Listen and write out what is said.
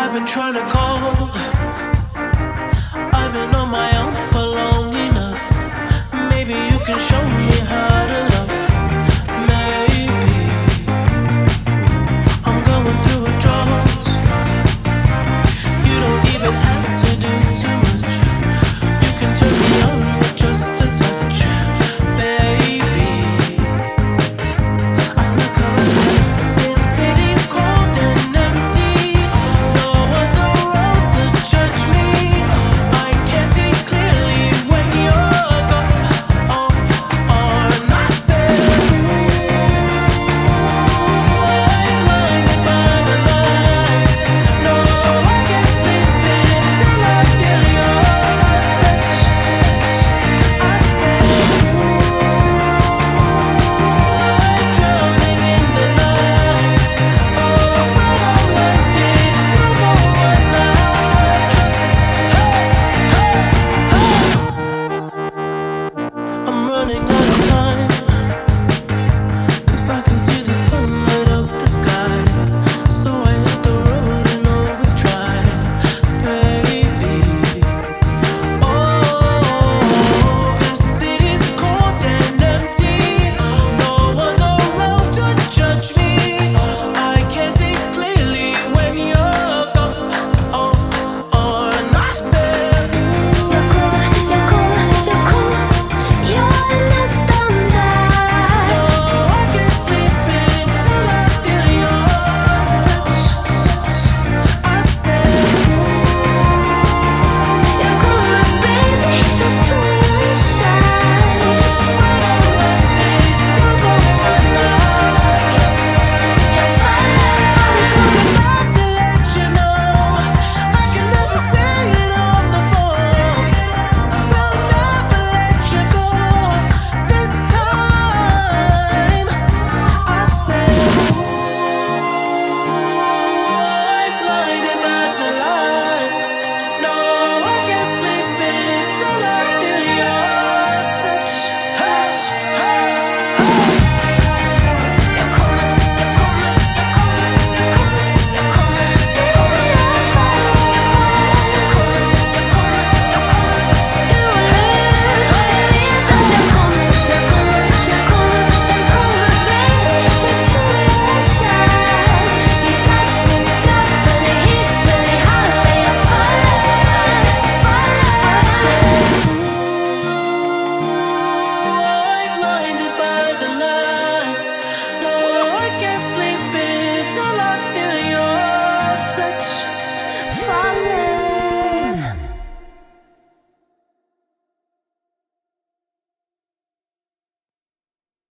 I've been trying to call. I've been on my own.